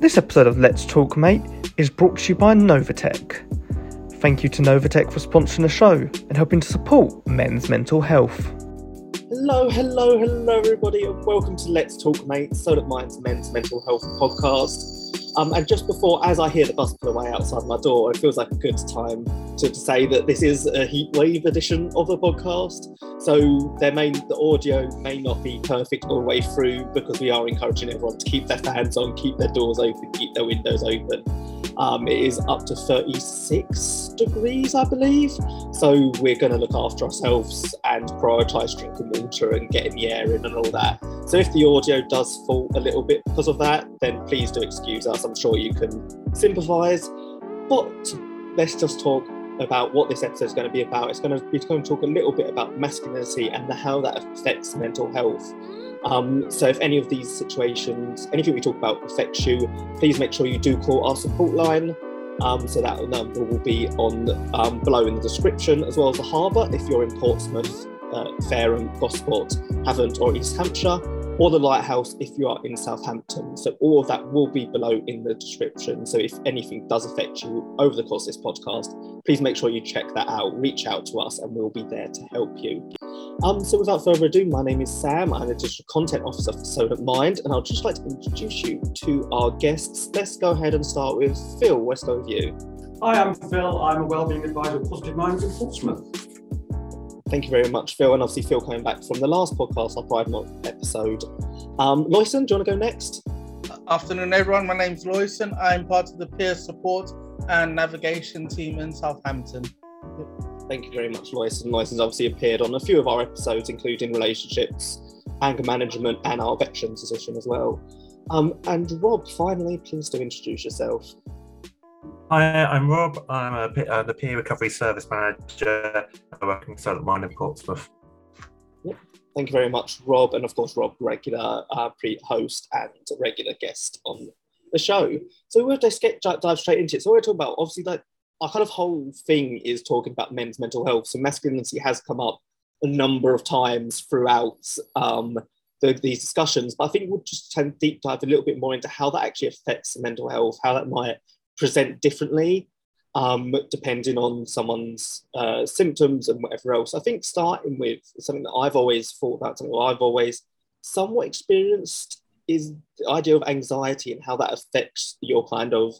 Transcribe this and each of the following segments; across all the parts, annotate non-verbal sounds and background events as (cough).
This episode of Let's Talk Mate is brought to you by Novatech. Thank you to Novatech for sponsoring the show and helping to support men's mental health. Hello, hello, hello, everybody, and welcome to Let's Talk Mate, Solent Mind's Men's Mental Health podcast. Um, and just before, as I hear the bus pull away outside my door, it feels like a good time to, to say that this is a heatwave edition of the podcast. So there may the audio may not be perfect all the way through because we are encouraging everyone to keep their fans on, keep their doors open, keep their windows open. Um, it is up to 36 degrees, I believe. So we're going to look after ourselves and prioritise drinking water and getting the air in and all that. So if the audio does fall a little bit because of that, then please do excuse us. I'm sure you can sympathise. But let's just talk about what this episode is going to be about. It's going to be going to talk a little bit about masculinity and how that affects mental health. Um, so if any of these situations, anything we talk about affects you, please make sure you do call our support line. Um, so that number will be on um, below in the description, as well as the harbour if you're in Portsmouth, uh, Fareham, Gosport, Havant, or East Hampshire or the lighthouse if you are in Southampton. So all of that will be below in the description. So if anything does affect you over the course of this podcast, please make sure you check that out. Reach out to us, and we'll be there to help you. Um, so without further ado, my name is Sam. I'm the digital content officer for Solent Mind, and I'd just like to introduce you to our guests. Let's go ahead and start with Phil. Let's you. Hi, I'm Phil. I'm a wellbeing advisor at Positive Minds in Portsmouth. Thank you very much, Phil. And obviously, Phil coming back from the last podcast, our Pride Month episode. Um, Loyson, do you want to go next? Afternoon, everyone. My name's Loyson. I'm part of the peer support and navigation team in Southampton. Thank you very much, Loyson. Loyson's obviously appeared on a few of our episodes, including relationships, anger management, and our veterans position as well. Um, and Rob, finally, please do introduce yourself. Hi, I'm Rob. I'm a, uh, the peer recovery service manager working Solent Mind in Portsmouth. Thank you very much, Rob. And of course, Rob, regular uh, pre host and regular guest on the show. So we'll just get dive straight into it. So we're talking about obviously like our kind of whole thing is talking about men's mental health. So masculinity has come up a number of times throughout um, the, these discussions, but I think we'll just deep dive a little bit more into how that actually affects mental health, how that might present differently um, depending on someone's uh, symptoms and whatever else. I think starting with something that I've always thought about, something I've always somewhat experienced is the idea of anxiety and how that affects your kind of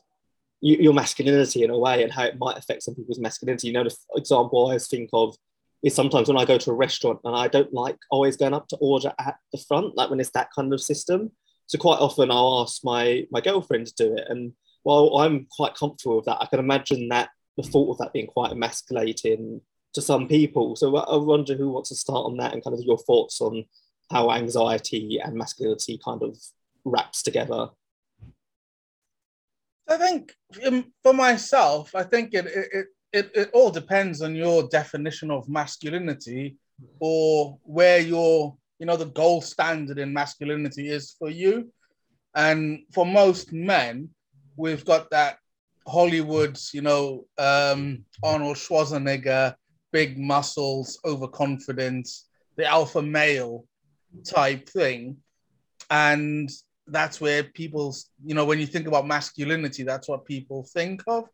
your masculinity in a way and how it might affect some people's masculinity. You know, the example I always think of is sometimes when I go to a restaurant and I don't like always going up to order at the front, like when it's that kind of system. So quite often I'll ask my my girlfriend to do it, and while I'm quite comfortable with that, I can imagine that the thought of that being quite emasculating to some people. So I wonder who wants to start on that and kind of your thoughts on how anxiety and masculinity kind of wraps together. I think um, for myself, I think it, it, it, it all depends on your definition of masculinity or where your, you know, the gold standard in masculinity is for you. And for most men, we've got that Hollywood's, you know, um, Arnold Schwarzenegger, big muscles, overconfidence, the alpha male type thing. And that's where people's, you know, when you think about masculinity, that's what people think of.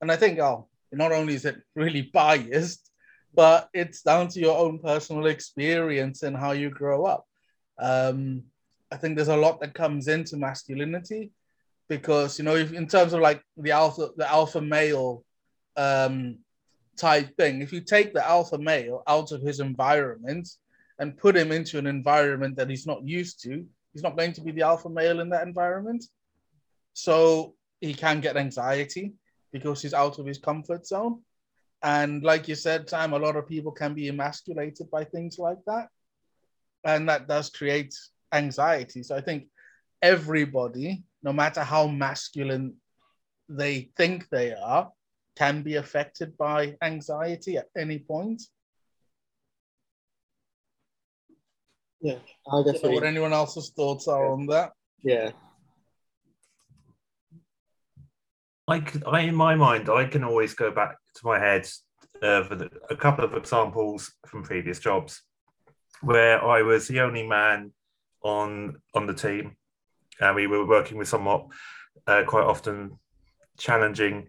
And I think, oh, not only is it really (laughs) biased, but it's down to your own personal experience and how you grow up. Um, I think there's a lot that comes into masculinity because you know if, in terms of like the alpha the alpha male um, type thing if you take the alpha male out of his environment and put him into an environment that he's not used to he's not going to be the alpha male in that environment. So he can get anxiety because he's out of his comfort zone. And like you said time a lot of people can be emasculated by things like that. And that does create anxiety. So i think everybody no matter how masculine they think they are, can be affected by anxiety at any point. Yeah, I definitely. what anyone else's thoughts are on that. Yeah. Like I, in my mind, I can always go back to my head uh, of a couple of examples from previous jobs where I was the only man on on the team and we were working with somewhat uh, quite often challenging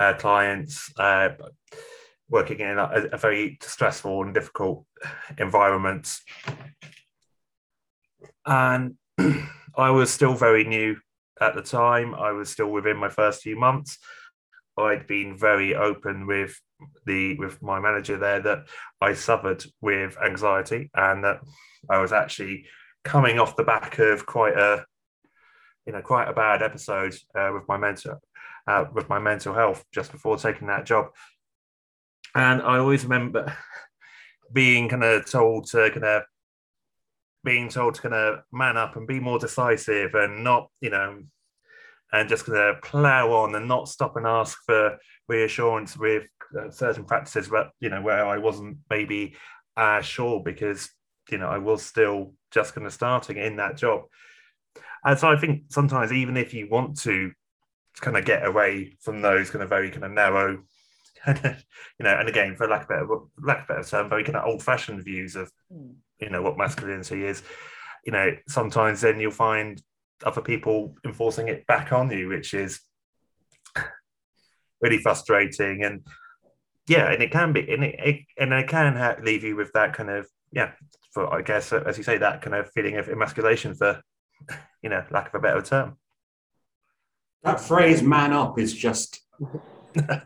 uh, clients, uh, working in a, a, very stressful and difficult environment. And (clears throat) I was still very new at the time. I was still within my first few months. I'd been very open with the with my manager there that I suffered with anxiety and that I was actually coming off the back of quite a you know quite a bad episode uh, with my mental uh, with my mental health just before taking that job. And I always remember (laughs) being kind of told to kind of being told to kind of man up and be more decisive and not you know and just kind of plow on and not stop and ask for reassurance with uh, certain practices but you know where I wasn't maybe uh, sure because you know I was still just kind of starting in that job and so I think sometimes even if you want to kind of get away from those kind of very kind of narrow, kind (laughs) of, you know, and again, for lack of better lack of better term, very kind of old fashioned views of hmm. you know what masculinity is. You know, sometimes then you'll find other people enforcing it back on you, which is (laughs) really frustrating. And yeah, and it can be, and it, it and it can leave you with that kind of yeah, for I guess as you say, that kind of feeling of emasculation for you know, lack of a better term. That phrase "man up" is just (laughs) a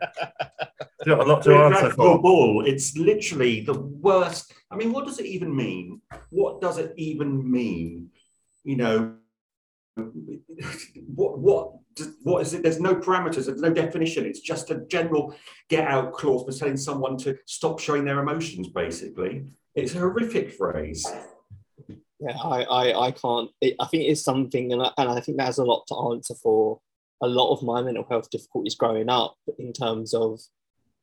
lot to answer for. Bull. It's literally the worst. I mean, what does it even mean? What does it even mean? You know, (laughs) what what what is it? There's no parameters. There's no definition. It's just a general get out clause for telling someone to stop showing their emotions. Basically, it's a horrific phrase yeah, I, I, I can't. It, I think it's something, and I, and I think that has a lot to answer for a lot of my mental health difficulties growing up. In terms of,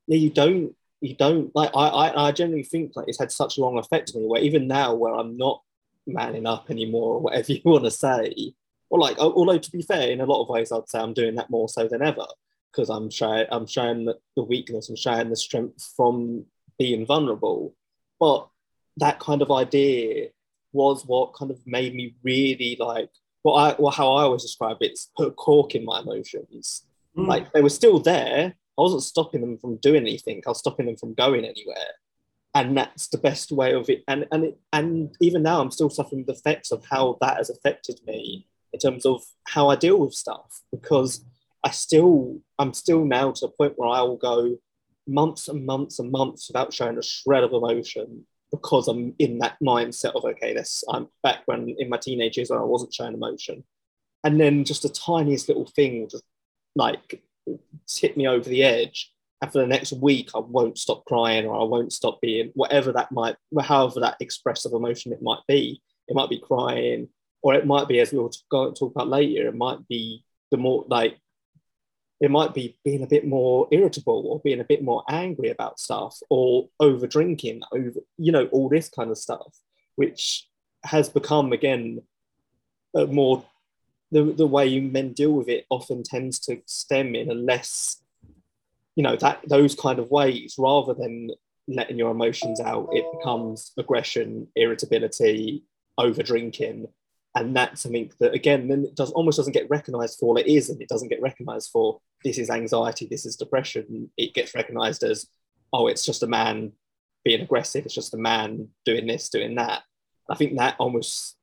yeah, you don't, you don't like. I, I, I generally think like it's had such a long effect on me. Where even now, where I'm not manning up anymore, or whatever (laughs) you want to say, or like, although to be fair, in a lot of ways, I'd say I'm doing that more so than ever because I'm showing, I'm showing the, the weakness and showing the strength from being vulnerable. But that kind of idea was what kind of made me really like what I well how I always describe it is put a cork in my emotions. Mm. Like they were still there. I wasn't stopping them from doing anything. I was stopping them from going anywhere. And that's the best way of it. And and it, and even now I'm still suffering the effects of how that has affected me in terms of how I deal with stuff because I still I'm still now to a point where I will go months and months and months without showing a shred of emotion because I'm in that mindset of okay, this I'm back when in my teenage years I wasn't showing emotion, and then just the tiniest little thing will just like hit me over the edge, and for the next week I won't stop crying or I won't stop being whatever that might, however that expressive emotion it might be. It might be crying, or it might be as we'll talk about later. It might be the more like it might be being a bit more irritable or being a bit more angry about stuff or over drinking over you know all this kind of stuff which has become again more the, the way men deal with it often tends to stem in a less you know that those kind of ways. Rather than letting your emotions out it becomes aggression irritability over drinking and that's something that again then it does almost doesn't get recognized for what it is and it doesn't get recognized for this is anxiety this is depression. It gets recognized as oh it's just a man being aggressive it's just a man doing this doing that. I think that almost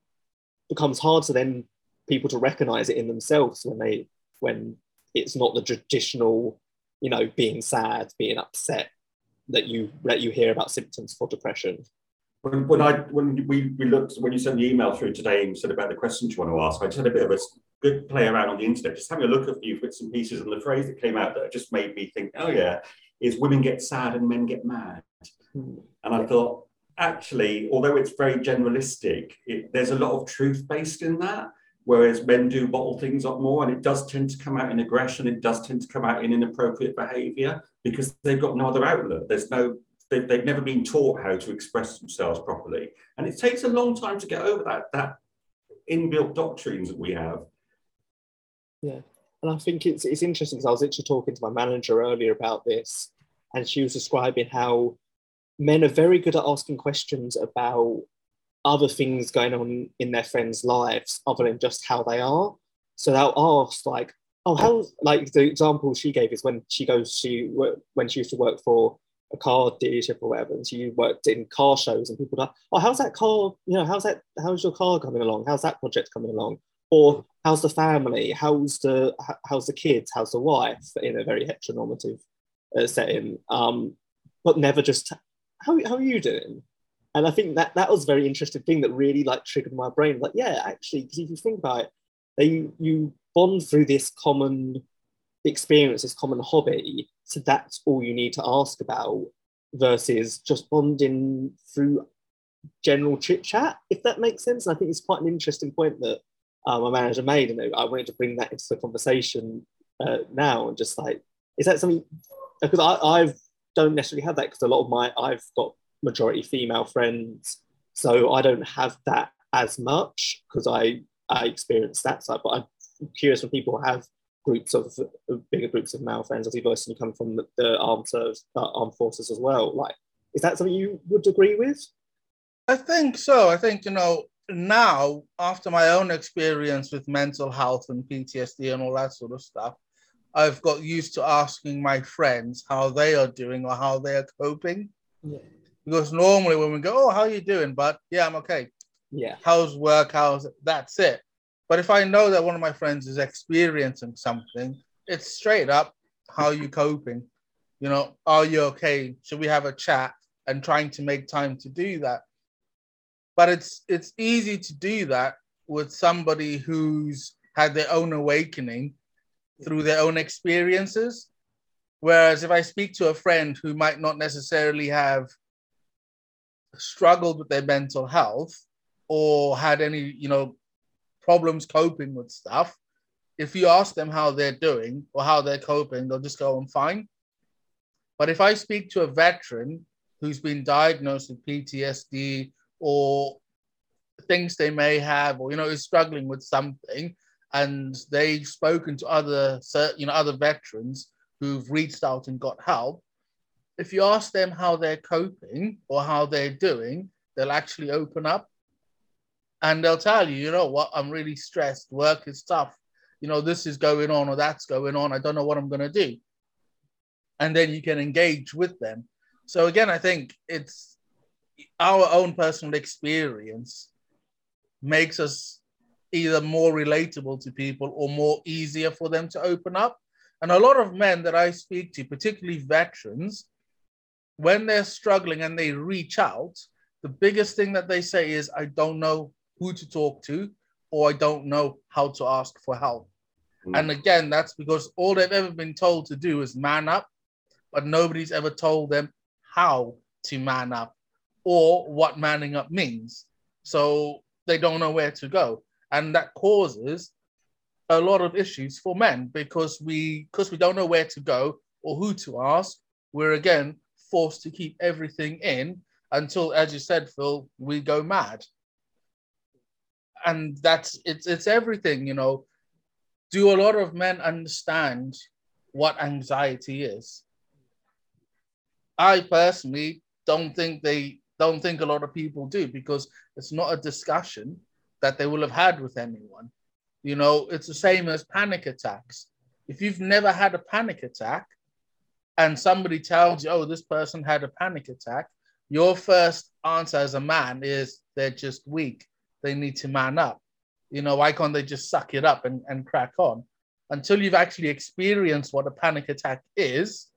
becomes hard to then people to recognize it in themselves when they when it's not the traditional you know being sad being upset that you that you hear about symptoms for depression when, when I when we, we looked when you sent the email through today and said about the questions you want to ask, I just had a bit of a good play around on the internet, just having a look at a few bits and pieces, and the phrase that came out that just made me think, oh yeah, is women get sad and men get mad. And I thought, actually, although it's very generalistic, it, there's a lot of truth based in that. Whereas men do bottle things up more, and it does tend to come out in aggression. It does tend to come out in inappropriate behaviour because they've got no other outlet. There's no they've, they've never been taught how to express themselves properly. And it takes a long time to get over that, that inbuilt doctrines that we have. Yeah. And I think it's, it's interesting because I was actually talking to my manager earlier about this, and she was describing how men are very good at asking questions about other things going on in their friends' lives other than just how they are. So they'll ask like, oh, how like the example she gave is when she goes, she when she used to work for a car dealership or whatever, and she worked in car shows, and people like, oh, how's that car? You know, how's that? How's your car coming along? How's that project coming along? Or how's the family? How's the how's the kids? How's the wife? In a very heteronormative uh, setting, um, but never just how how are you doing? And I think that that was a very interesting thing that really like triggered my brain. Like, yeah, actually, because if you think about it, they you bond through this common experience, this common hobby. So that's all you need to ask about versus just bonding through general chit chat, if that makes sense. And I think it's quite an interesting point that uh, my manager made, and I wanted to bring that into the conversation uh, now and just like, is that something? Because I I've don't necessarily have that because a lot of my I've got majority female friends, so I don't have that as much because I I experience that side. But I'm curious when people have groups of bigger groups of male friends, as you've also come from the, the armed service, uh, armed forces as well. Like, is that something you would agree with? I think so. I think you know now after my own experience with mental health and PTSD and all that sort of stuff, I've got used to asking my friends how they are doing or how they are coping. Yeah. Because normally when we go, "Oh, how are you doing?" But yeah, I'm okay. Yeah. How's work? How's that's it. But if I know that one of my friends is experiencing something, it's straight up, how are you coping? You know, are you okay? Should we have a chat? And trying to make time to do that. But it's it's easy to do that with somebody who's had their own awakening through their own experiences. Whereas if I speak to a friend who might not necessarily have struggled with their mental health or had any, you know, problems coping with stuff, if you ask them how they're doing or how they're coping, they'll just go, I'm fine. But if I speak to a veteran who's been diagnosed with PTSD or things they may have, or you know, is struggling with something, and they've spoken to other, you know, other veterans who've reached out and got help. If you ask them how they're coping or how they're doing, they'll actually open up and they'll tell you, you know what, I'm really stressed. Work is tough. You know, this is going on or that's going on. I don't know what I'm going to do. And then you can engage with them. So, again, I think it's our own personal experience makes us either more relatable to people or more easier for them to open up. And a lot of men that I speak to, particularly veterans, when they're struggling and they reach out, the biggest thing that they say is, I don't know who to talk to, or I don't know how to ask for help. Mm. And again, that's because all they've ever been told to do is man up, but nobody's ever told them how to man up or what manning up means. So they don't know where to go. And that causes a lot of issues for men because we because we don't know where to go or who to ask, we're again forced to keep everything in until, as you said, Phil, we go mad and that's it's it's everything you know. Do a lot of men understand what anxiety is? I personally don't think they don't think a lot of people do because it's not a discussion that they will have had with anyone. You know it's the same as panic attacks. If you've never had a panic attack and somebody tells you oh this person had a panic attack your first answer as a man is they're just weak they need to man up. You know, why can't they just suck it up and, and crack on? Until you've actually experienced what a panic attack is,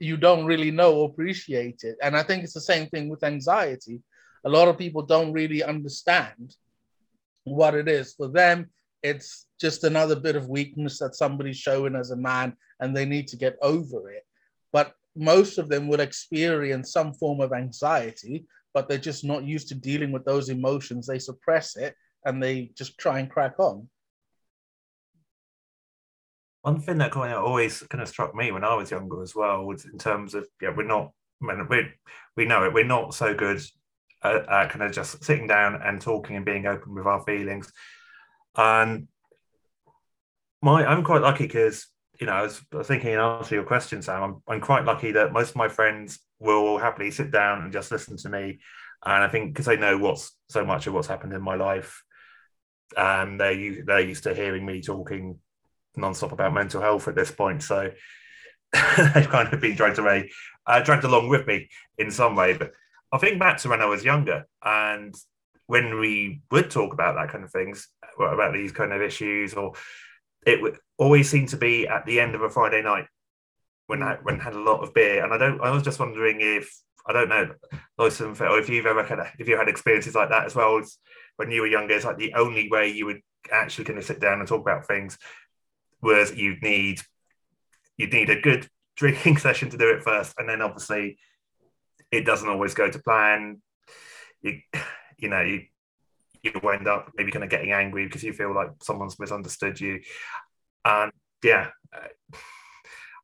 you don't really know or appreciate it. And I think it's the same thing with anxiety. A lot of people don't really understand what it is. For them, it's just another bit of weakness that somebody's showing as a man and they need to get over it. But most of them will experience some form of anxiety but they're just not used to dealing with those emotions. They suppress it and they just try and crack on. One thing that kind of always kind of struck me when I was younger as well was in terms of yeah, we're not we we know it. We're not so good at, at kind of just sitting down and talking and being open with our feelings. And my I'm quite lucky because you know I was, thinking in answer to your question, Sam. I'm I'm quite lucky that most of my friends will happily sit down and just listen to me. And I think because they know what's so much of what's happened in my life, um, they're they're used to hearing me talking non-stop about mental health at this point, so (laughs) they've kind of been dragged away, uh, dragged along with me in some way. But I think back to when I was younger, and when we would talk about that kind of things, about these kind of issues, or it would always seem to be at the end of a Friday night when I when I had a lot of beer, and I don't. I was just wondering if I don't know, or if you've ever of if you had experiences like that as well as when you were younger. It's like the only way you would actually kind of sit down and talk about things was you'd need you'd need a good (laughs) drinking session to do it first, and then obviously it doesn't always go to plan. You (sighs) you know you you wind up maybe kind of getting angry because you feel like someone's misunderstood you, and yeah, uh,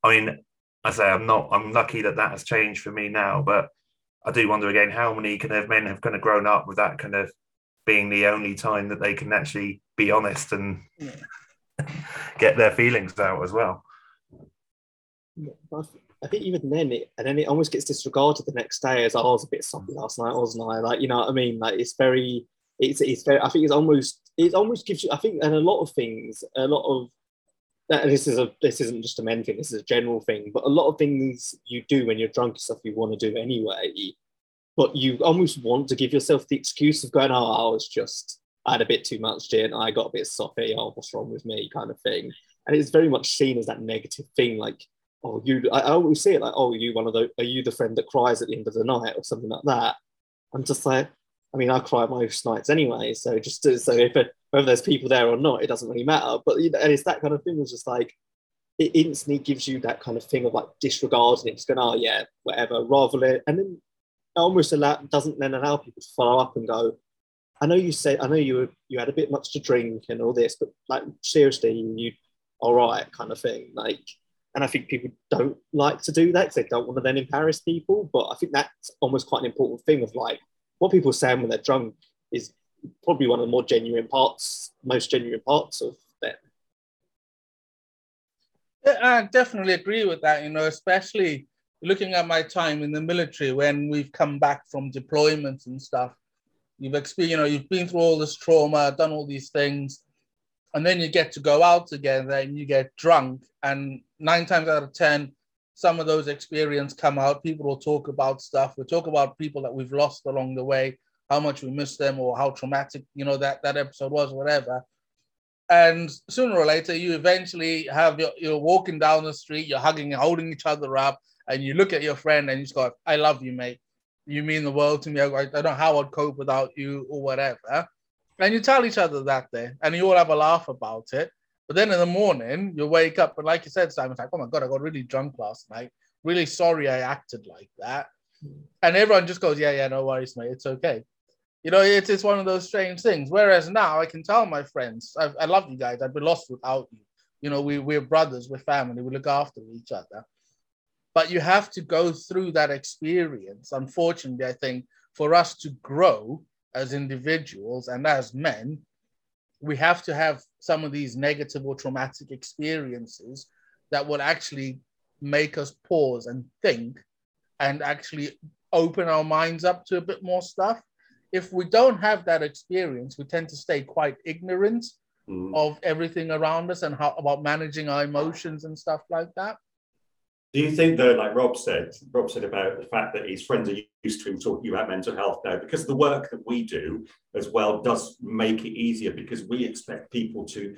I mean I say I'm not I'm lucky that that has changed for me now, but I do wonder again how many kind of men have kind of grown up with that kind of being the only time that they can actually be honest and (laughs) get their feelings out as well. I think even then, it, and then it almost gets disregarded the next day as oh, I was a bit soppy last night, wasn't I? Like you know what I mean? Like it's very, it's it's very. I think it's almost it almost gives you. I think and a lot of things, a lot of this is a this isn't just a men thing. This is a general thing. But a lot of things you do when you're drunk, stuff you want to do anyway. But you almost want to give yourself the excuse of going, "Oh, I was just I had a bit too much gin. I got a bit soppy. Oh, what's wrong with me?" kind of thing. And it's very much seen as that negative thing, like oh, you, I, I always see it like, oh, you one of the, are you the friend that cries at the end of the night or something like that? I'm just like, I mean, I cry most nights anyway. So just so if it, whether there's people there or not, it doesn't really matter. But you know, and it's that kind of thing. It's just like it instantly gives you that kind of thing of like disregarding it, just going, oh yeah, whatever, rather than and then almost allow doesn't then allow people to follow up and go, I know you say I know you were, you had a bit much to drink and all this, but like seriously, you all right, kind of thing, like and I think people don't like to do that because they don't want to then embarrass people. But I think that's almost quite an important thing of like what people say when they're drunk is probably one of the more genuine parts, most genuine parts of them. Yeah, I definitely agree with that, you know, especially looking at my time in the military when we've come back from deployments and stuff. You've experienced, you know, you've been through all this trauma, done all these things, and then you get to go out together and you get drunk and nine times out of ten some of those experiences come out people will talk about stuff. We'll talk about people that we've lost along the way how much we miss them or how traumatic you know that that episode was whatever. And sooner or later you eventually have your, you're walking down the street you're hugging and holding each other up and you look at your friend and you just go i love you mate. You mean the world to me. I, I don't know how i'd cope without you or whatever. And you tell each other that day, and you all have a laugh about it. But then in the morning, you wake up, and like you said, Simon's like, oh my God, I got really drunk last night. Really sorry I acted like that. And everyone just goes, yeah, yeah, no worries, mate. It's okay. You know, it's, it's one of those strange things. Whereas now I can tell my friends, I, I love you guys. I'd be lost without you. You know, we, we're brothers, we're family, we look after each other. But you have to go through that experience. Unfortunately, I think for us to grow, as individuals and as men, we have to have some of these negative or traumatic experiences that will actually make us pause and think and actually open our minds up to a bit more stuff. If we don't have that experience, we tend to stay quite ignorant mm. of everything around us and how about managing our emotions and stuff like that. Do you think, though, like Rob said, Rob said about the fact that his friends are used to him talking about mental health now, because the work that we do as well does make it easier because we expect people to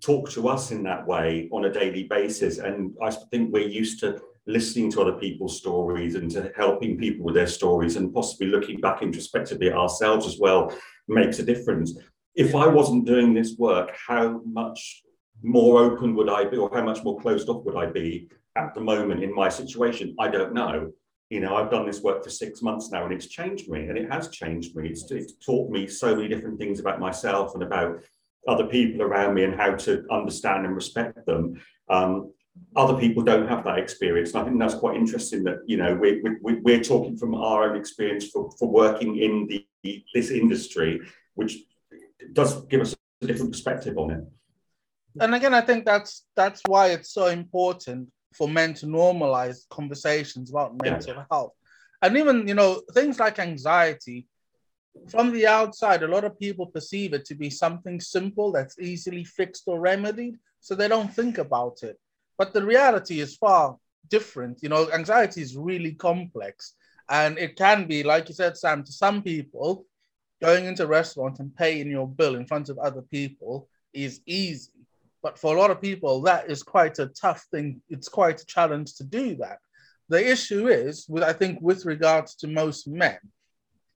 talk to us in that way on a daily basis. And I think we're used to listening to other people's stories and to helping people with their stories and possibly looking back introspectively at ourselves as well makes a difference. If I wasn't doing this work, how much more open would I be, or how much more closed off would I be at the moment in my situation? I don't know. You know, I've done this work for six months now and it's changed me and it has changed me. It's, it's taught me so many different things about myself and about other people around me and how to understand and respect them. Um, other people don't have that experience. And I think that's quite interesting that, you know, we're, we're, we're talking from our own experience for, for working in the, this industry, which does give us a different perspective on it. And again, I think that's that's why it's so important for men to normalize conversations about mental yeah. health. And even, you know, things like anxiety, from the outside, a lot of people perceive it to be something simple that's easily fixed or remedied, so they don't think about it. But the reality is far different. You know, anxiety is really complex, and it can be, like you said, Sam, to some people, going into a restaurant and paying your bill in front of other people is easy. But for a lot of people, that is quite a tough thing. It's quite a challenge to do that. The issue is, with I think, with regards to most men,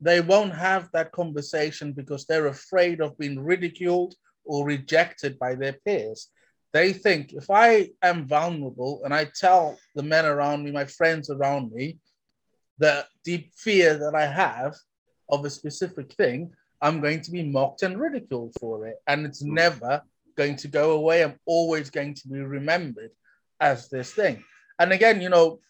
they won't have that conversation because they're afraid of being ridiculed or rejected by their peers. They think if I am vulnerable and I tell the men around me, my friends around me, the deep fear that I have of a specific thing, I'm going to be mocked and ridiculed for it. And it's hmm. never going to go away. I'm always going to be remembered as this thing. And again, you know,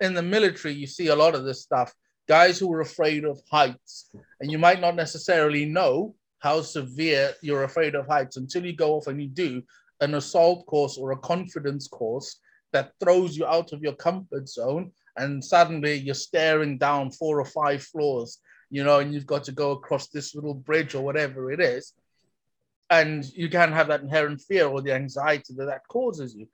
in the military, you see a lot of this stuff guys who are afraid of heights. And you might not necessarily know how severe you're afraid of heights until you go off and you do an assault course or a confidence course that throws you out of your comfort zone. And suddenly you're staring down four or five floors, you know, and you've got to go across this little bridge or whatever it is. And you can have that inherent fear or the anxiety that that causes you.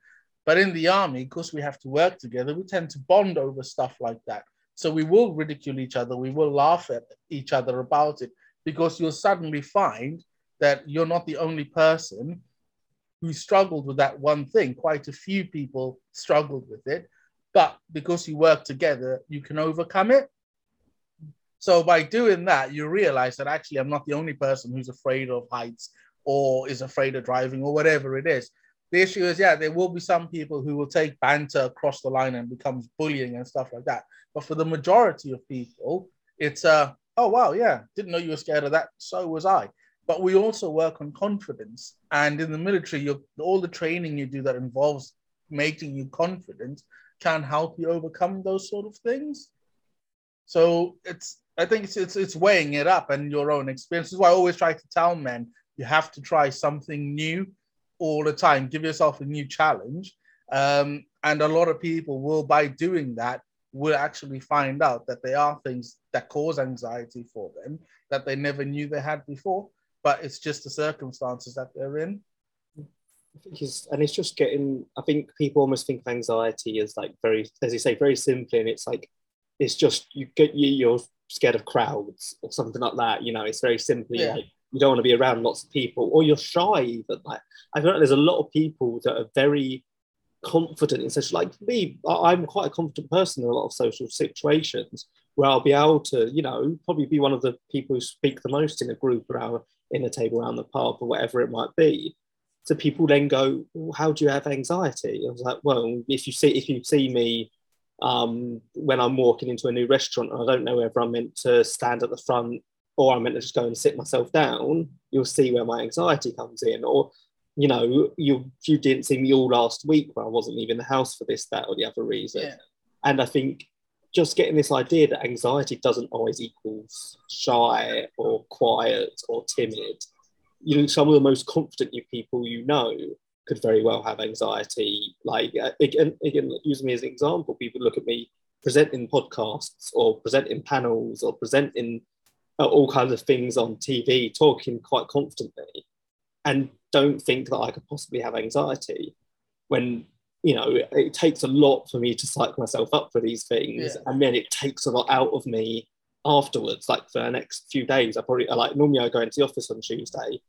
But in the army, because we have to work together, we tend to bond over stuff like that. So we will ridicule each other, we will laugh at each other about it because you'll suddenly find that you're not the only person who struggled with that one thing. Quite a few people struggled with it, but because you work together, you can overcome it. So by doing that, you realize that actually I'm not the only person who's afraid of heights or is afraid of driving or whatever it is. The issue is, yeah, there will be some people who will take banter across the line and becomes bullying and stuff like that. But for the majority of people, it's uh, oh wow, yeah, didn't know you were scared of that. So was I. But we also work on confidence, and in the military, all the training you do that involves making you confident can help you overcome those sort of things. So it's I think it's it's, it's weighing it up and your own experience. This is why I always try to tell men you have to try something new all the time. Give yourself a new challenge. Um, and a lot of people will, by doing that, will actually find out that there are things that cause anxiety for them that they never knew they had before, but it's just the circumstances that they're in. I think it's, and it's just getting, I think people almost think of anxiety as like very, as you say, very simply, and it's like, it's just, you get, you, you're scared of crowds or something like that, you know, it's very simply yeah. like, you don't want to be around lots of people or you're shy even like i feel like there's a lot of people that are very confident in such like me i'm quite a confident person in a lot of social situations where i'll be able to you know probably be one of the people who speak the most in a group around in a table around the pub or whatever it might be. So people then go well, how do you have anxiety? I was like well if you see if you see me um, when i'm walking into a new restaurant and i don't know whether i'm meant to stand at the front or I'm meant to just go and sit myself down, you'll see where my anxiety comes in. Or, you know, you you didn't see me all last week where I wasn't leaving the house for this, that, or the other reason. Yeah. And I think just getting this idea that anxiety doesn't always equals shy or quiet or timid. You know, some of the most confident people you know could very well have anxiety. Like uh, again, again, use me as an example. People look at me presenting podcasts or presenting panels or presenting all kinds of things on TV, talking quite confidently, and don't think that I could possibly have anxiety when you know it takes a lot for me to psych myself up for these things, yeah. and then it takes a lot out of me afterwards. Like for the next few days, I probably like normally I go into the office on Tuesday,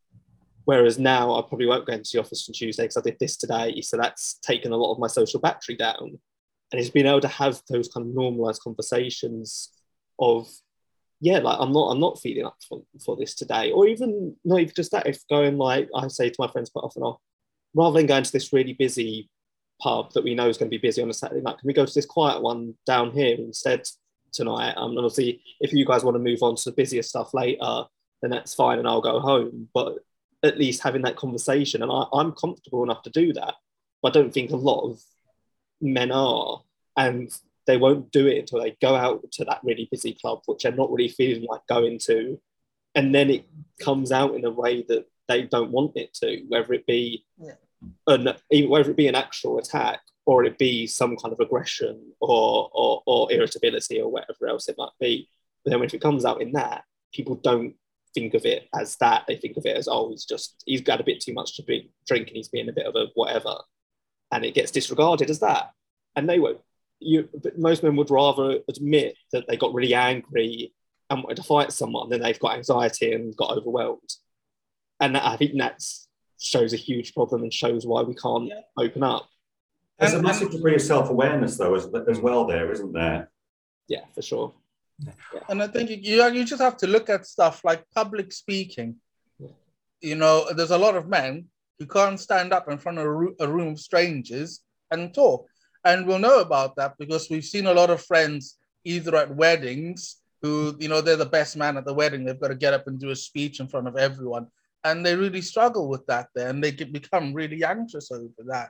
whereas now I probably won't go into the office on Tuesday because I did this today, so that's taken a lot of my social battery down. And it's been able to have those kind of normalized conversations of yeah, like I'm not I'm not feeling up for, for this today. Or even not even just that, if going like I say to my friends quite often, oh, rather than going to this really busy pub that we know is going to be busy on a Saturday night, can we go to this quiet one down here instead tonight? Um, and obviously, if you guys want to move on to the busier stuff later, then that's fine, and I'll go home. But at least having that conversation, and I, I'm comfortable enough to do that. But I don't think a lot of men are, and they won't do it until they go out to that really busy club, which they're not really feeling like going to. And then it comes out in a way that they don't want it to, whether it be yeah. an, whether it be an actual attack or it be some kind of aggression or, or, or irritability or whatever else it might be. But then if it comes out in that, people don't think of it as that. They think of it as, oh, he's just, he's got a bit too much to be, drink and he's being a bit of a whatever. And it gets disregarded as that. And they won't. You, but most men would rather admit that they got really angry and wanted to fight someone than they've got anxiety and got overwhelmed. And that, I think that shows a huge problem and shows why we can't Yeah. open up. There's And- a massive degree of self-awareness, though, as, as well. There isn't there? Yeah, for sure. And I think you you just have to look at stuff like public speaking. You know, there's a lot of men who can't stand up in front of a, ru- a room of strangers and talk. And we'll know about that because we've seen a lot of friends either at weddings who, you know, they're the best man at the wedding. They've got to get up and do a speech in front of everyone. And they really struggle with that there and they get, become really anxious over that.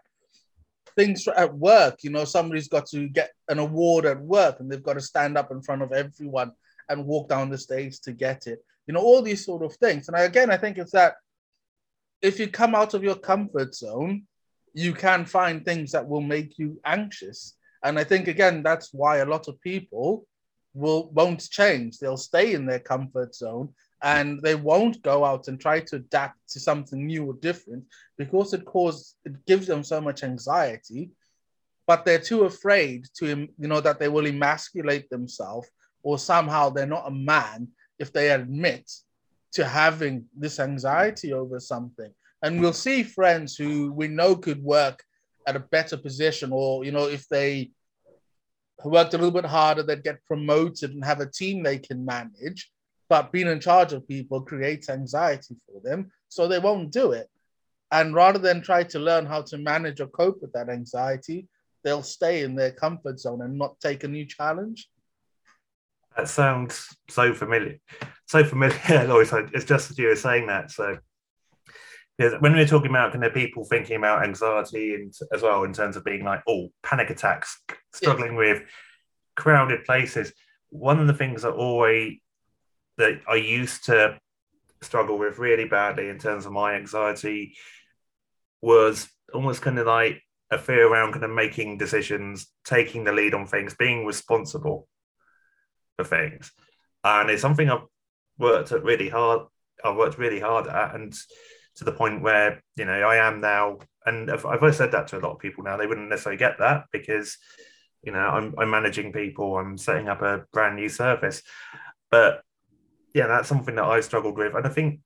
Things at work, you know, somebody's got to get an award at work and they've got to stand up in front of everyone and walk down the stage to get it. You know, all these sort of things. And I, again, I think it's that if you come out of your comfort zone, you can find things that will make you anxious. And I think again, that's why a lot of people will won't change. They'll stay in their comfort zone and they won't go out and try to adapt to something new or different because it causes it gives them so much anxiety. But they're too afraid to, you know, that they will emasculate themselves or somehow they're not a man if they admit to having this anxiety over something. And we'll see friends who we know could work at a better position, or you know, if they worked a little bit harder, they'd get promoted and have a team they can manage. But being in charge of people creates anxiety for them, so they won't do it. And rather than try to learn how to manage or cope with that anxiety, they'll stay in their comfort zone and not take a new challenge. That sounds so familiar. So familiar, (laughs) Lois. It's just as you were saying that. So, yeah, when we're talking about kind of people thinking about anxiety and as well in terms of being like, oh, panic attacks, struggling with crowded places. One of the things that always that I used to struggle with really badly in terms of my anxiety was almost kind of like a fear around kind of making decisions, taking the lead on things, being responsible for things. And it's something I've worked at really hard. I've worked really hard at, and to the point where you know I am now. And if, if I said that to a lot of people now, they wouldn't necessarily get that because you know I'm, I'm managing people, I'm setting up a brand new service. But yeah, that's something that I struggled with, and I think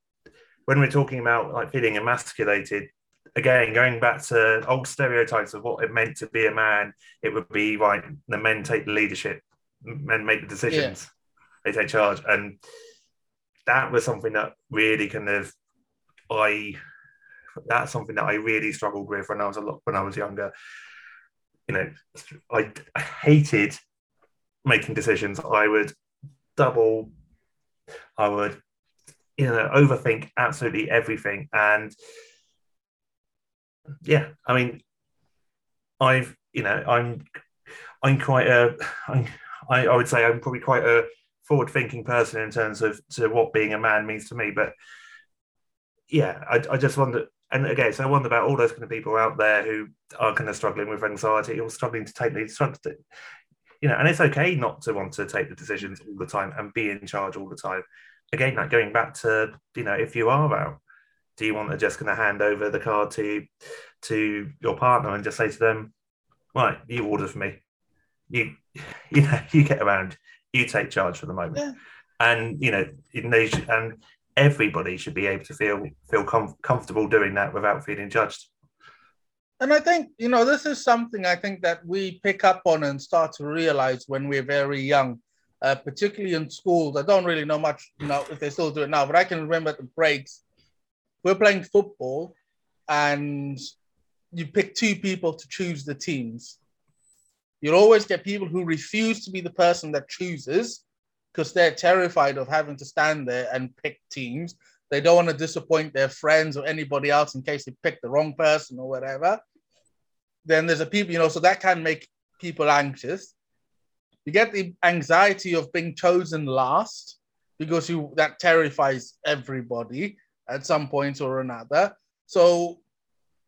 when we're talking about like feeling emasculated, again, going back to old stereotypes of what it meant to be a man, it would be right, the men take the leadership, men make the decisions, they take charge. And that was something that really kind of I that's something that I really struggled with when I was a lot when I was younger. You know, I, hated making decisions. I would double, I would, you know, overthink absolutely everything. And yeah, I mean, I've, you know, I'm, I'm quite a, I'm, I, I would say I'm probably quite a forward-thinking person in terms of to what being a man means to me. But yeah, I, I just wonder, and again, so I wonder about all those kind of people out there who are kind of struggling with anxiety or struggling to take these, to, you know, and it's okay not to want to take the decisions all the time and be in charge all the time. Again, like going back to, you know, if you are out, do you want to just kind of hand over the card to to your partner and just say to them, right, you order for me, you (laughs) you know, you get around, you take charge for the moment, Yeah. and you know, and everybody should be able to feel feel com- comfortable doing that without feeling judged. And I think, you know, this is something I think that we pick up on and start to realize when we're very young, uh, particularly in schools. I don't really know much, you know, if they still do it now, but I can remember the breaks, we're playing football and you pick two people to choose the teams. You'll always get people who refuse to be the person that chooses because they're terrified of having to stand there and pick teams. They don't want to disappoint their friends or anybody else in case they pick the wrong person or whatever. Then there's a people, you know, so that can make people anxious. You get the anxiety of being chosen last because you that terrifies everybody at some point or another. So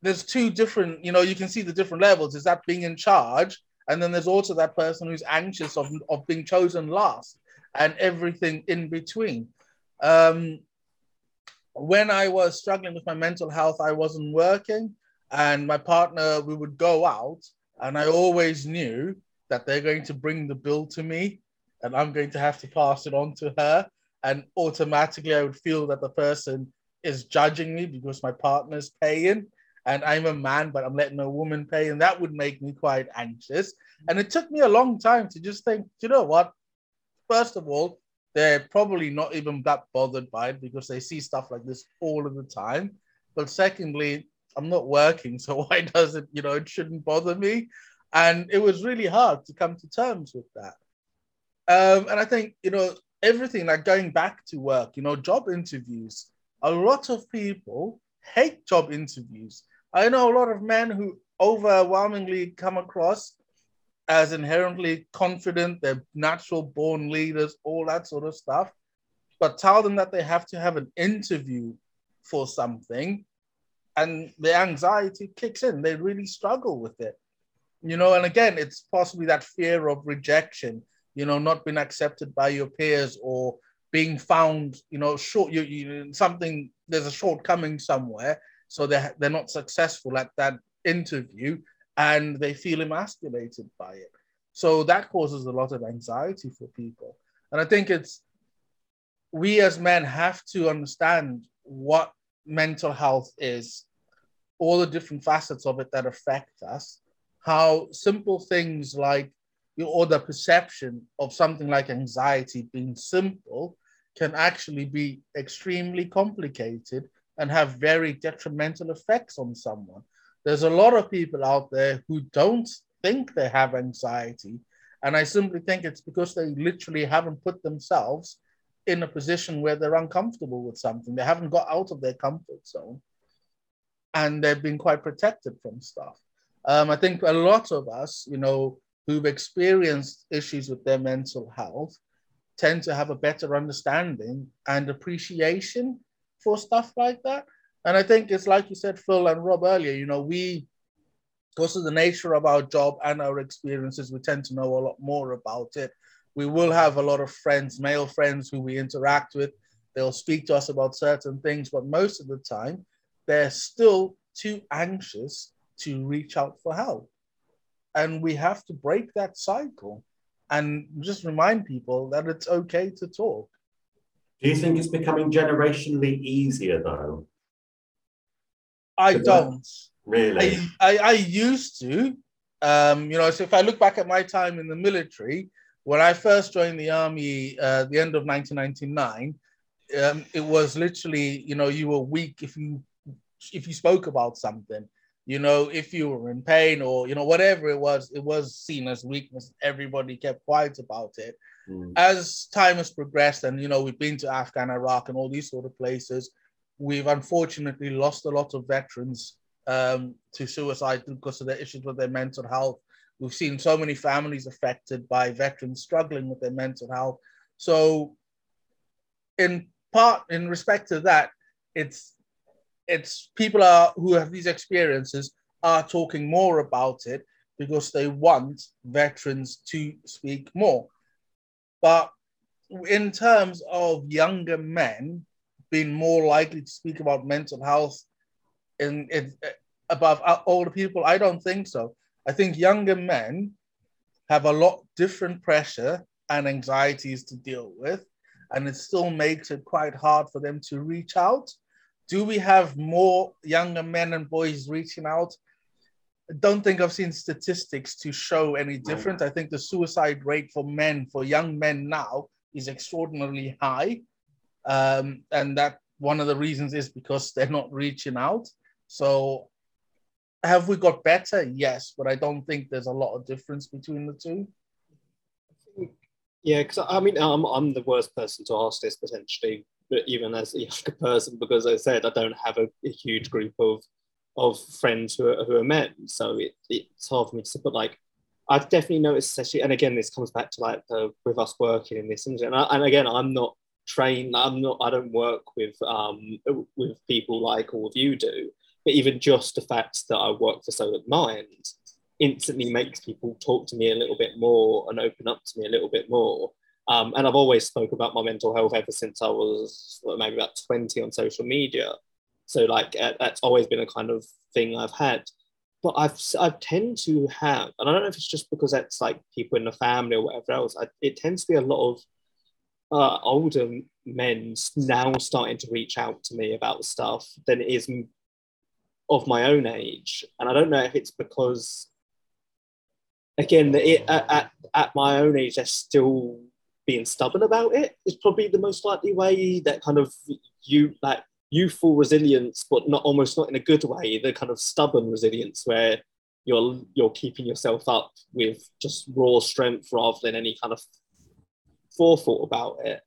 there's two different, you know, you can see the different levels. Is that being in charge? And then there's also that person who's anxious of, of being chosen last and everything in between. Um, when I was struggling with my mental health, I wasn't working, and my partner, we would go out, and I always knew that they're going to bring the bill to me, and I'm going to have to pass it on to her. And automatically, I would feel that the person is judging me because my partner's paying, and I'm a man, but I'm letting a woman pay, and that would make me quite anxious. And it took me a long time to just think, you know what? First of all, they're probably not even that bothered by it because they see stuff like this all of the time. But secondly, I'm not working, (laughs) so why does it, you know, it shouldn't bother me. And it was really hard to come to terms with that. Um, and I think, you know, everything like going back to work, you know, job interviews, a lot of people hate job interviews. I know a lot of men who overwhelmingly come across as inherently confident, they're natural born leaders, all that sort of stuff. But tell them that they have to have an interview for something, and the anxiety kicks in. They really struggle with it. You know, and again, it's possibly that fear of rejection, you know, not being accepted by your peers or being found, you know, short, you, you something, there's a shortcoming somewhere. So they're, they're not successful at that interview and they feel emasculated by it. So that causes a lot of anxiety for people. And I think it's we as men have to understand what mental health is, all the different facets of it that affect us, how simple things like or the perception of something like anxiety being simple can actually be extremely complicated and have very detrimental effects on someone there's a lot of people out there who don't think they have anxiety. And I simply think it's because they literally haven't put themselves in a position where they're uncomfortable with something. They haven't got out of their comfort zone and they've been quite protected from stuff. Um, I think a lot of us, you know, who've experienced issues with their mental health tend to have a better understanding and appreciation for stuff like that. And I think it's like you said, Phil and Rob earlier, you know, we, because of the nature of our job and our experiences, we tend to know a lot more about it. We will have a lot of friends, male friends who we interact with. They'll speak to us about certain things, but most of the time, they're still too anxious to reach out for help. And we have to break that cycle and just remind people that it's okay to talk. Do you think it's becoming generationally easier though? I don't. Really? I, I, I used to. Um, you know, so if I look back at my time in the military, when I first joined the army, uh, the end of 1999, um, it was literally, you know, you were weak if you if you spoke about something. You know, if you were in pain or you know whatever it was, it was seen as weakness. Everybody kept quiet about it. Mm. As time has progressed, and you know, we've been to Afghan, Iraq, and all these sort of places we've unfortunately lost a lot of veterans um, to suicide because of their issues with their mental health. We've seen so many families affected by veterans struggling with their mental health. So, in part, in respect to that, it's it's people are who have these experiences are talking more about it because they want veterans to speak more. But in terms of younger men, been more likely to speak about mental health in, in above older people? I don't think so. I think younger men have a lot different pressure and anxieties to deal with, and it still makes it quite hard for them to reach out. Do we have more younger men and boys reaching out? I don't think I've seen statistics to show any different. I think the suicide rate for men, for young men now, is extraordinarily high. Um, and that one of the reasons is because they're not reaching out. So have we got better? Yes, but I don't think there's a lot of difference between the two. Yeah, because I mean, I'm, I'm the worst person to ask this potentially, but even as a (laughs) younger person, because I said I don't have a, a huge group of of friends who are, who are men, so it, it's hard for me to. But like, I've definitely noticed, especially, and again, this comes back to like the, with us working in this industry, and, I, and again, I'm not train. I'm not. I don't work with um, with people like all of you do. But even just the fact that I work for Solent Mind instantly makes people talk to me a little bit more and open up to me a little bit more. Um, and I've always spoke about my mental health ever since I was well, maybe about 20 on social media. So like uh, that's always been a kind of thing I've had. But I've I tend to have, and I don't know if it's just because that's like people in the family or whatever else. I, it tends to be a lot of uh, older men now starting to reach out to me about stuff than it is of my own age. And I don't know if it's because, again, it, at, at my own age, they're still being stubborn about it. Is probably the most likely way that kind of you like youthful resilience, but not almost not in a good way. The kind of stubborn resilience where you're you're keeping yourself up with just raw strength rather than any kind of forethought about it.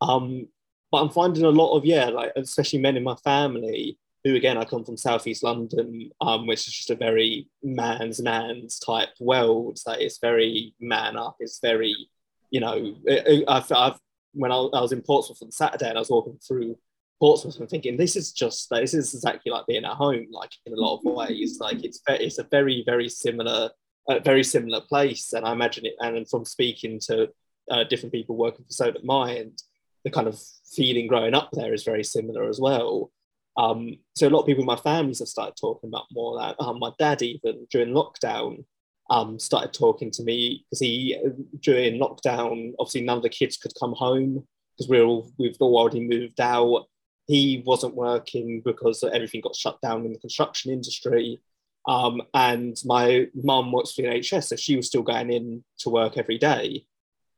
Um, but I'm finding a lot of yeah, like especially men in my family who again I come from southeast London, um, which is just a very man's man's type world. That it's very man up. It's very, you know, I've, I've when I, I, was in Portsmouth on Saturday and I was walking through Portsmouth and thinking this is just this is exactly like being at home, like in a lot of ways. Like it's it's a very very similar, uh, very similar place, and I imagine it. And from speaking to uh, different people working for Solent Mind, the kind of feeling growing up there is very similar as well. Um, so a lot of people in my families have started talking about more that. Um, my dad even during lockdown um, started talking to me because he during lockdown obviously none of the kids could come home because we are all we've all already moved out. He wasn't working because everything got shut down in the construction industry. Um, and my mum works for the NHS, so she was still going in to work every day.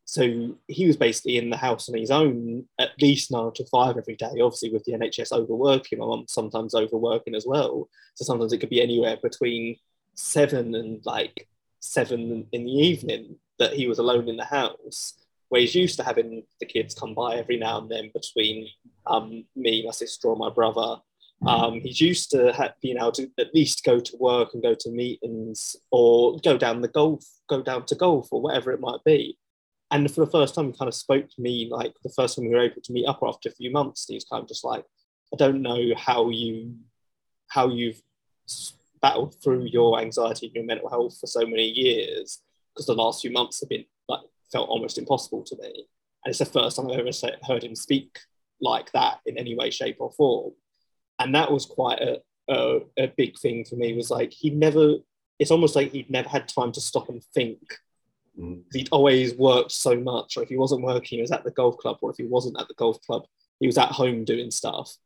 So he was basically in the house on his own at least nine to five every day, obviously with the NHS overworking, I'm sometimes overworking as well. So sometimes it could be anywhere between seven and like seven in the evening that he was alone in the house, where he's used to having the kids come by every now and then between um, me, my sister, or my brother. Um, he's used to ha- being able to at least go to work and go to meetings or go down the golf, go down to golf or whatever it might be and for the first time, he kind of spoke to me like the first time we were able to meet up after a few months. He was kind of just like, I don't know how you how you've battled through your anxiety and your mental health for so many years because the last few months have been like felt almost impossible to me. And it's the first time I've ever heard him speak like that in any way, shape, or form. And that was quite a, a, a big thing for me. Was like he never. It's almost like he'd never had time to stop and think Mm. He'd always worked so much. Or if he wasn't working, he was at the golf club, or if he wasn't at the golf club, he was at home doing stuff.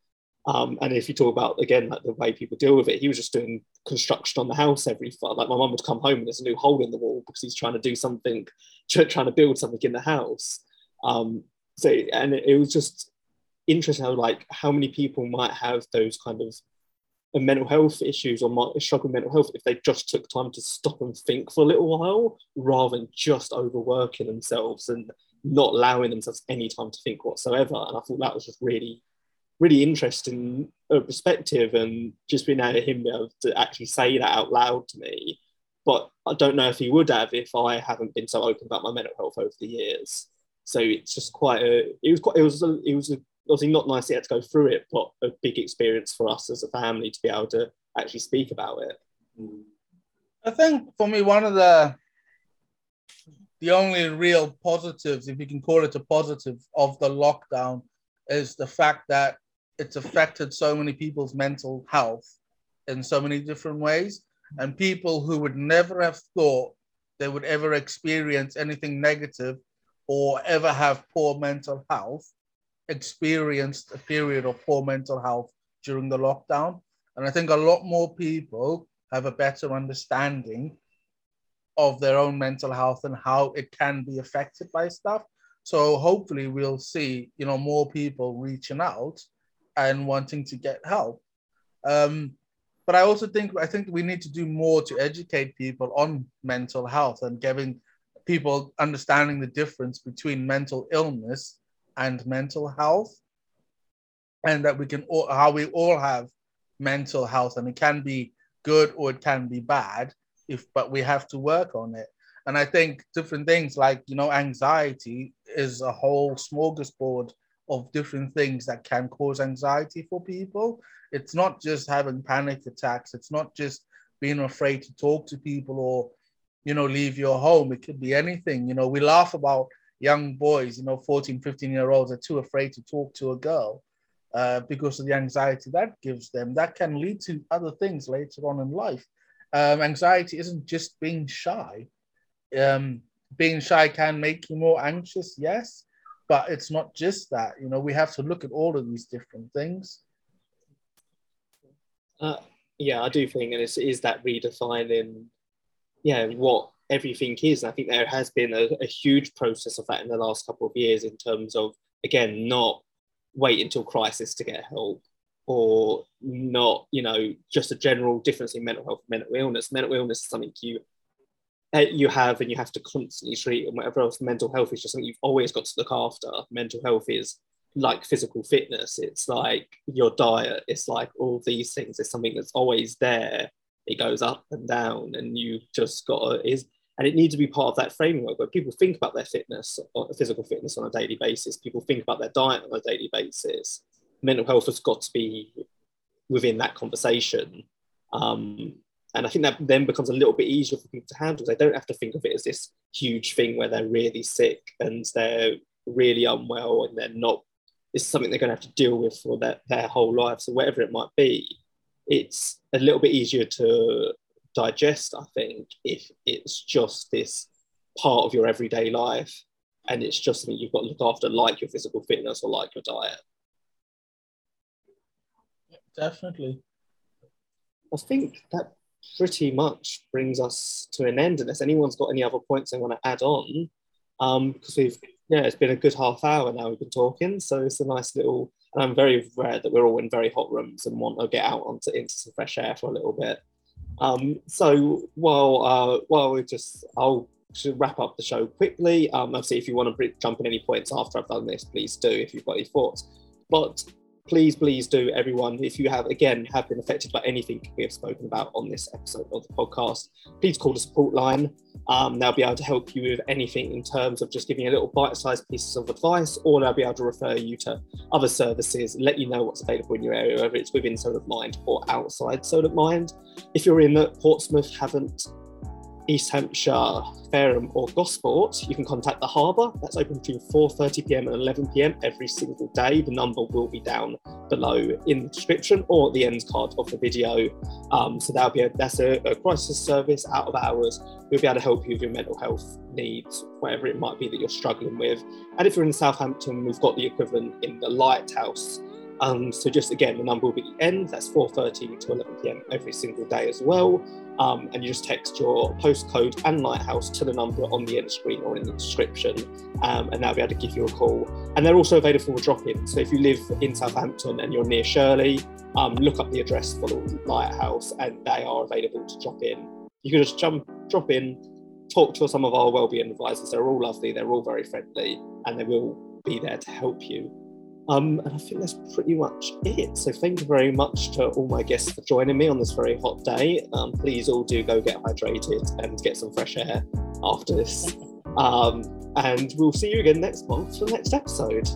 Um, and if you talk about again like the way people deal with it, he was just doing construction on the house every. Like my mum would come home and there's a new hole in the wall because he's trying to do something, (laughs) trying to build something in the house. Um, so and it, it was just interesting how like how many people might have those kind of mental health issues or might struggle with mental health if they just took time to stop and think for a little while rather than just overworking themselves and not allowing themselves any time to think whatsoever. And I thought that was just really, really interesting uh, perspective and just being able to him be able to actually say that out loud to me. But I don't know if he would have if I haven't been so open about my mental health over the years. So it's just quite a. It was quite. It was. A, it was a obviously not nice had to go through it, but a big experience for us as a family to be able to actually speak about it. I think for me, one of the the only real positives, if you can call it a positive, of the lockdown is the fact that it's affected so many people's mental health in so many different ways. And people who would never have thought they would ever experience anything negative or ever have poor mental health experienced a period of poor mental health during the lockdown. And I think a lot more people have a better understanding of their own mental health and how it can be affected by stuff. So hopefully we'll see, you know, more people reaching out and wanting to get help. Um, but I also think I think we need to do more to educate people on mental health and giving people understanding the difference between mental illness and mental health and that we can all how we all have mental health and it can be good or it can be bad if but we have to work on it. And i think different things like you know anxiety is a whole smorgasbord of different things that can cause anxiety for people. It's not just having panic attacks. It's not just being afraid to talk to people or you know leave your home. It could be anything. You know we laugh about young boys, you know, 14, 15 year olds are too afraid to talk to a girl uh, because of the anxiety that gives them. That can lead to other things later on in life. Um, anxiety isn't just being shy. Um, being shy can make you more anxious, yes, but it's not just that. You know, we have to look at all of these different things. Uh, yeah, I do think, and it is that redefining, yeah, what everything is. And I think there has been a, a huge process of that in the last couple of years in terms of, again, not wait until crisis to get help or not, you know, just a general difference in mental health mental illness. Mental illness is something you uh, you have and you have to constantly treat and whatever else. Mental health is just something you've always got to look after. Mental health is like physical fitness. It's like your diet. It's like all these things. It's something that's always there. It goes up and down and you just got to is and it needs to be part of that framework where people think about their fitness or physical fitness on a daily basis people think about their diet on a daily basis mental health has got to be within that conversation um, and I think that then becomes a little bit easier for people to handle. They don't have to think of it as this huge thing where they're really sick and they're really unwell and they're not, it's something they're going to have to deal with for their, their whole life. So, whatever it might be, it's a little bit easier to digest, I think, if it's just this part of your everyday life and it's just something you've got to look after, like your physical fitness or like your diet. Definitely. I think that pretty much brings us to an end unless anyone's got any other points they want to add on. Um, because we've yeah, it's been a good half hour now we've been talking, so it's a nice little. And I'm very rare that we're all in very hot rooms and want to get out onto into some fresh air for a little bit. Um, so while uh, while we just I'll wrap up the show quickly. Um, obviously, if you want to jump in any points after I've done this, please do. If you've got any thoughts, but please, please do, everyone. If you have, again, have been affected by anything we have spoken about on this episode of the podcast, please call the support line. Um, they'll be able to help you with anything in terms of just giving you little bite-sized pieces of advice, or they'll be able to refer you to other services, let you know what's available in your area, whether it's within of Mind or outside of Mind. If you're in Portsmouth, Havant East Hampshire, Fareham, or Gosport, you can contact the Harbour. That's open between 4:30 pm and 11 pm every single day. The number will be down below in the description or the end card of the video. Um, so that'll be a, that's a, a, crisis service out of hours. We'll be able to help you with your mental health needs, whatever it might be that you're struggling with. And if you're in Southampton, we've got the equivalent in the Lighthouse. Um, so just again, the number will be the end. That's 4:30 to 11 p.m. every single day as well. Um, and you just text your postcode and lighthouse to the number on the end screen or in the description, um, and they'll be able to give you a call. And they're also available for drop-in. So if you live in Southampton and you're near Shirley, um, look up the address for the lighthouse, and they are available to drop in. You can just jump, drop in, talk to some of our wellbeing advisors. They're all lovely. They're all very friendly, and they will be there to help you. Um, and I think that's pretty much it. So thank you very much to all my guests for joining me on this very hot day. Um, please all do go get hydrated and get some fresh air after this. (laughs) Um, and we'll see you again next month for the next episode.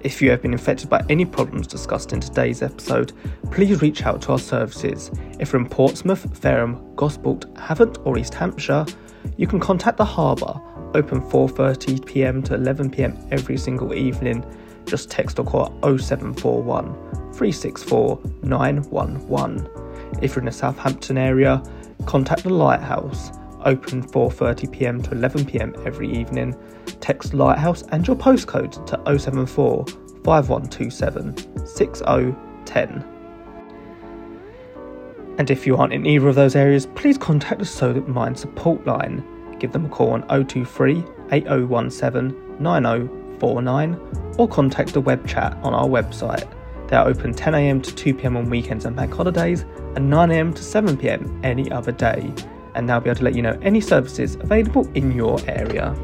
If you have been infected by any problems discussed in today's episode, please reach out to our services. If you're in Portsmouth, Fareham, Gosport, Havant, or East Hampshire, you can contact the Harbour open 4:30 p.m. to 11 p.m. every single evening. Just text or call 0741 364 911. If you're in the Southampton area, contact the Lighthouse. Open 4:30 p.m. to 11 p.m. every evening. Text Lighthouse and your postcode to 074 5127 6010. And if you aren't in either of those areas, please contact the Solent Mind support line give them a call on 023 8017 9049 or contact the web chat on our website. They are open 10am to 2pm on weekends and bank holidays and 9am to 7pm any other day, and they'll be able to let you know any services available in your area.